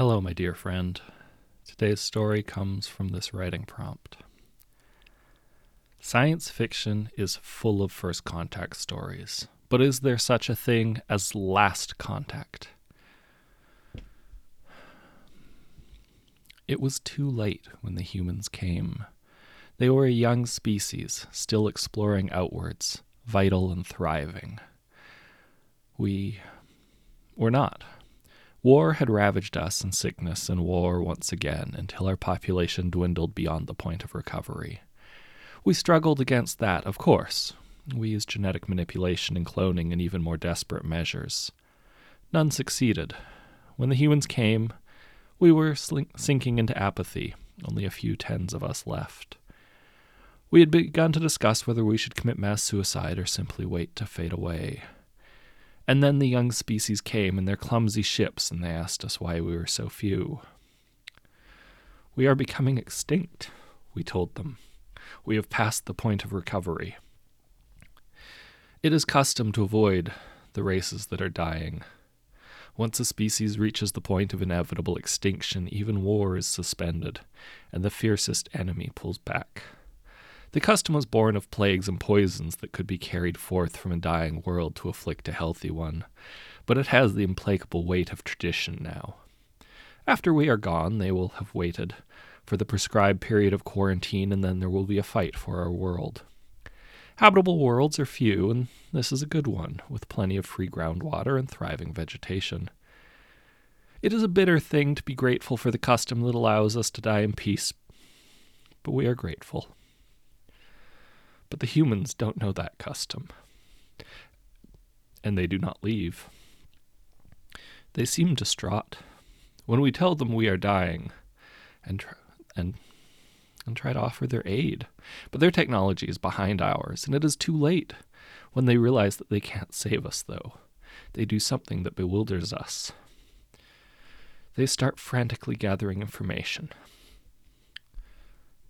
Hello, my dear friend. Today's story comes from this writing prompt. Science fiction is full of first contact stories, but is there such a thing as last contact? It was too late when the humans came. They were a young species, still exploring outwards, vital and thriving. We were not. War had ravaged us in sickness and war once again until our population dwindled beyond the point of recovery. We struggled against that, of course. We used genetic manipulation and cloning and even more desperate measures. None succeeded. When the humans came, we were slink- sinking into apathy, only a few tens of us left. We had begun to discuss whether we should commit mass suicide or simply wait to fade away. And then the young species came in their clumsy ships, and they asked us why we were so few. We are becoming extinct, we told them. We have passed the point of recovery. It is custom to avoid the races that are dying. Once a species reaches the point of inevitable extinction, even war is suspended, and the fiercest enemy pulls back. The custom was born of plagues and poisons that could be carried forth from a dying world to afflict a healthy one, but it has the implacable weight of tradition now. After we are gone, they will have waited for the prescribed period of quarantine, and then there will be a fight for our world. Habitable worlds are few, and this is a good one, with plenty of free groundwater and thriving vegetation. It is a bitter thing to be grateful for the custom that allows us to die in peace, but we are grateful. But the humans don't know that custom. And they do not leave. They seem distraught. When we tell them we are dying and and and try to offer their aid, but their technology is behind ours, and it is too late. When they realize that they can't save us, though, they do something that bewilders us. They start frantically gathering information.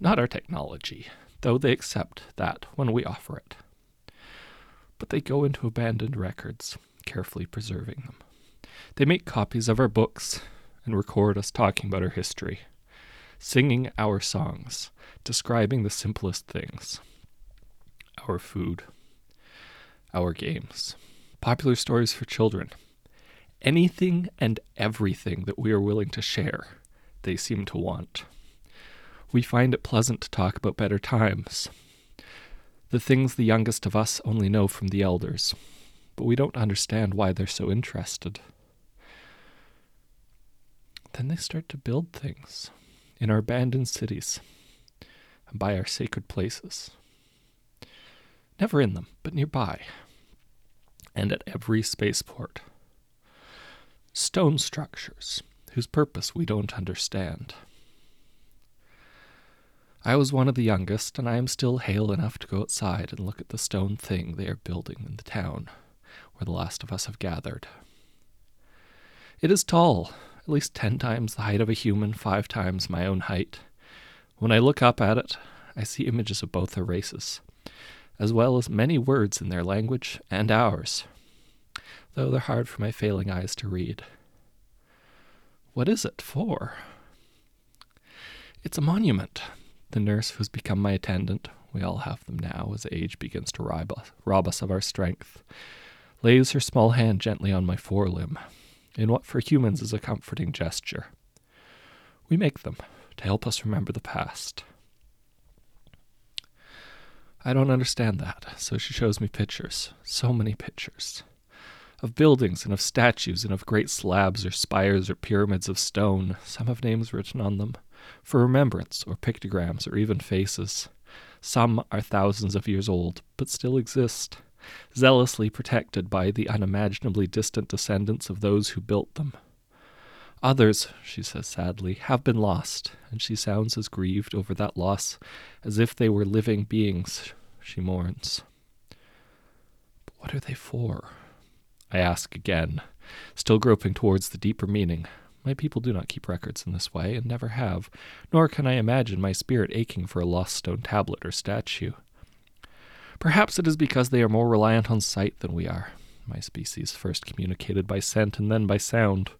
Not our technology, though they accept that when we offer it. But they go into abandoned records, carefully preserving them. They make copies of our books and record us talking about our history, singing our songs, describing the simplest things our food, our games, popular stories for children. Anything and everything that we are willing to share, they seem to want. We find it pleasant to talk about better times, the things the youngest of us only know from the elders, but we don't understand why they're so interested. Then they start to build things in our abandoned cities and by our sacred places. Never in them, but nearby, and at every spaceport. Stone structures whose purpose we don't understand. I was one of the youngest, and I am still hale enough to go outside and look at the stone thing they are building in the town where the last of us have gathered. It is tall, at least ten times the height of a human, five times my own height. When I look up at it, I see images of both their races, as well as many words in their language and ours, though they're hard for my failing eyes to read. What is it for? It's a monument the nurse who's become my attendant, we all have them now as age begins to rob us, rob us of our strength, lays her small hand gently on my forelimb, in what for humans is a comforting gesture. We make them to help us remember the past. I don't understand that, so she shows me pictures, so many pictures, of buildings and of statues and of great slabs or spires or pyramids of stone. Some have names written on them for remembrance or pictograms or even faces. Some are thousands of years old, but still exist, zealously protected by the unimaginably distant descendants of those who built them. Others, she says sadly, have been lost, and she sounds as grieved over that loss as if they were living beings, she mourns. But what are they for? I ask again, still groping towards the deeper meaning. My people do not keep records in this way, and never have, nor can I imagine my spirit aching for a lost stone tablet or statue. Perhaps it is because they are more reliant on sight than we are, My species first communicated by scent and then by sound,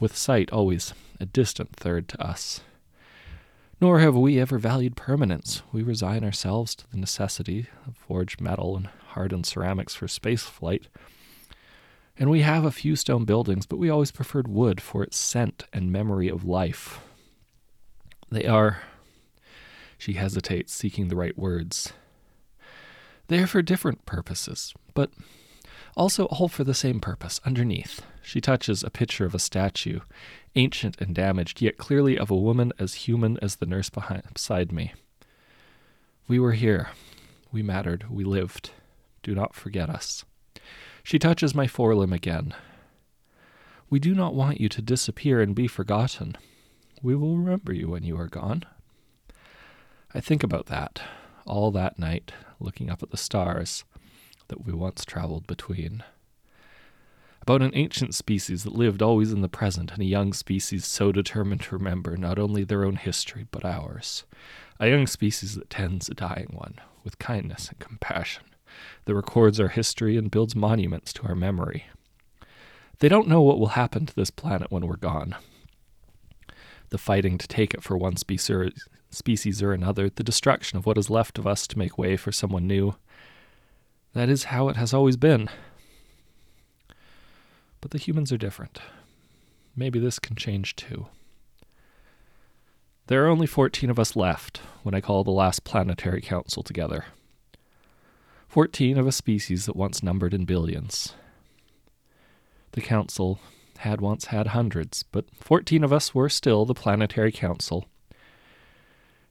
with sight always a distant third to us. Nor have we ever valued permanence. We resign ourselves to the necessity of forged metal and hardened ceramics for space flight. And we have a few stone buildings, but we always preferred wood for its scent and memory of life. They are. She hesitates, seeking the right words. They are for different purposes, but also all for the same purpose underneath. She touches a picture of a statue, ancient and damaged, yet clearly of a woman as human as the nurse behind, beside me. We were here. We mattered. We lived. Do not forget us. She touches my forelimb again. We do not want you to disappear and be forgotten. We will remember you when you are gone. I think about that all that night, looking up at the stars that we once traveled between. About an ancient species that lived always in the present, and a young species so determined to remember not only their own history, but ours. A young species that tends a dying one, with kindness and compassion, that records our history and builds monuments to our memory. They don't know what will happen to this planet when we're gone. The fighting to take it for one species or another, the destruction of what is left of us to make way for someone new, that is how it has always been. But the humans are different. Maybe this can change too. There are only 14 of us left when I call the last planetary council together. 14 of a species that once numbered in billions. The council had once had hundreds, but 14 of us were still the planetary council,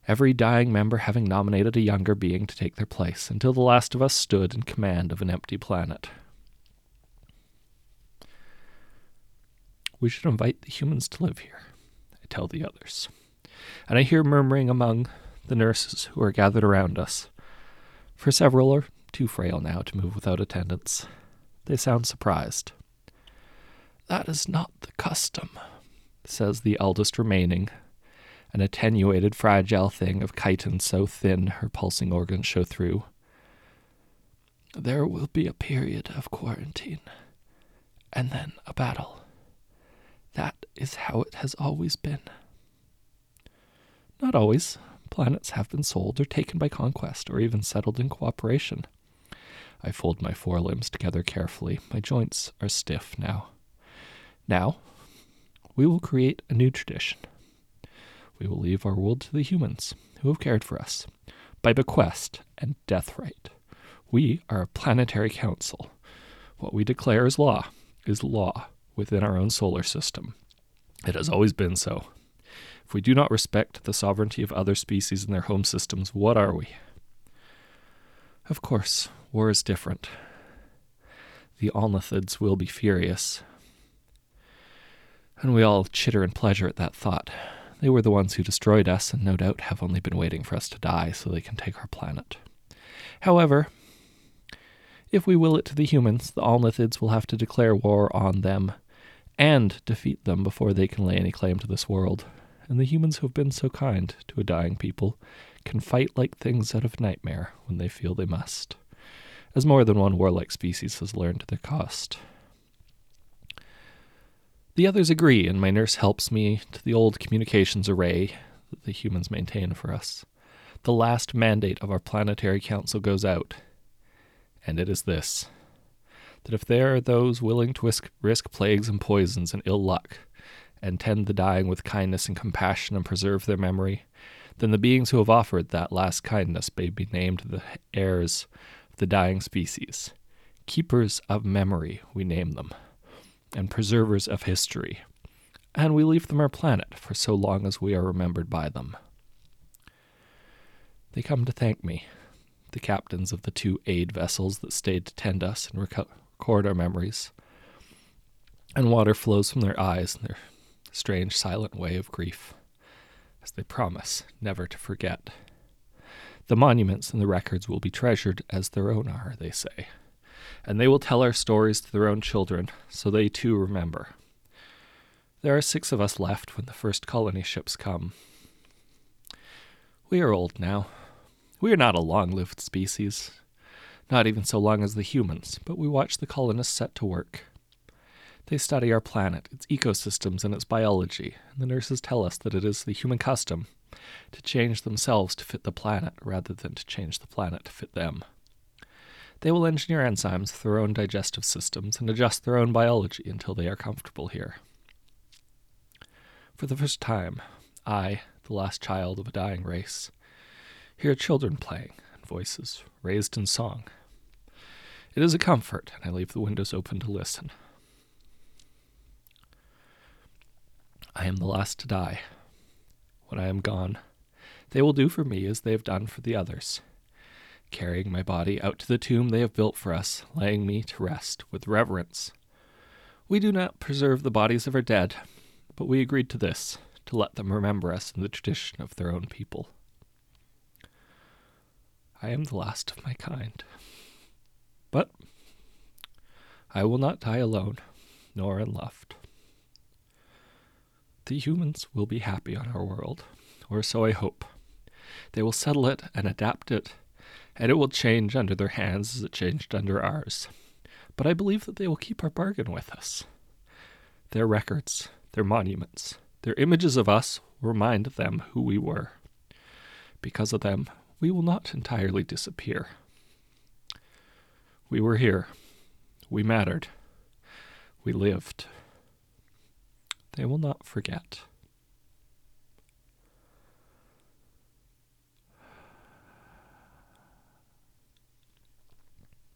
every dying member having nominated a younger being to take their place, until the last of us stood in command of an empty planet. We should invite the humans to live here, I tell the others. And I hear murmuring among the nurses who are gathered around us. For several are too frail now to move without attendance. They sound surprised. That is not the custom, says the eldest remaining, an attenuated, fragile thing of chitin so thin her pulsing organs show through. There will be a period of quarantine, and then a battle. That is how it has always been. Not always. Planets have been sold or taken by conquest, or even settled in cooperation. I fold my forelimbs together carefully. My joints are stiff now. Now, we will create a new tradition. We will leave our world to the humans who have cared for us by bequest and death right. We are a planetary council. What we declare as law is law within our own solar system. It has always been so. If we do not respect the sovereignty of other species in their home systems, what are we? Of course, war is different. The Alnithids will be furious. And we all chitter in pleasure at that thought. They were the ones who destroyed us, and no doubt have only been waiting for us to die so they can take our planet. However, if we will it to the humans, the Alnithids will have to declare war on them and defeat them before they can lay any claim to this world. And the humans who have been so kind to a dying people can fight like things out of nightmare when they feel they must, as more than one warlike species has learned to their cost. The others agree, and my nurse helps me to the old communications array that the humans maintain for us. The last mandate of our planetary council goes out, and it is this that if there are those willing to risk plagues and poisons and ill luck, and tend the dying with kindness and compassion and preserve their memory, then the beings who have offered that last kindness may be named the heirs of the dying species. Keepers of memory, we name them and preservers of history, and we leave them our planet for so long as we are remembered by them. They come to thank me, the captains of the two aid vessels that stayed to tend us and record our memories. And water flows from their eyes in their strange silent way of grief, as they promise never to forget. The monuments and the records will be treasured as their own are, they say and they will tell our stories to their own children, so they too remember. There are six of us left when the first colony ships come. We are old now. We are not a long lived species. Not even so long as the humans, but we watch the colonists set to work. They study our planet, its ecosystems, and its biology, and the nurses tell us that it is the human custom to change themselves to fit the planet rather than to change the planet to fit them. They will engineer enzymes for their own digestive systems and adjust their own biology until they are comfortable here. For the first time, I, the last child of a dying race, hear children playing and voices raised in song. It is a comfort, and I leave the windows open to listen. I am the last to die. When I am gone, they will do for me as they have done for the others, carrying my body out to the tomb they have built for us, laying me to rest with reverence. We do not preserve the bodies of our dead, but we agreed to this to let them remember us in the tradition of their own people. I am the last of my kind. But I will not die alone, nor unloved. The humans will be happy on our world, or so I hope. They will settle it and adapt it, and it will change under their hands as it changed under ours. But I believe that they will keep our bargain with us. Their records, their monuments, their images of us remind them who we were. Because of them, we will not entirely disappear. We were here. We mattered. We lived. They will not forget.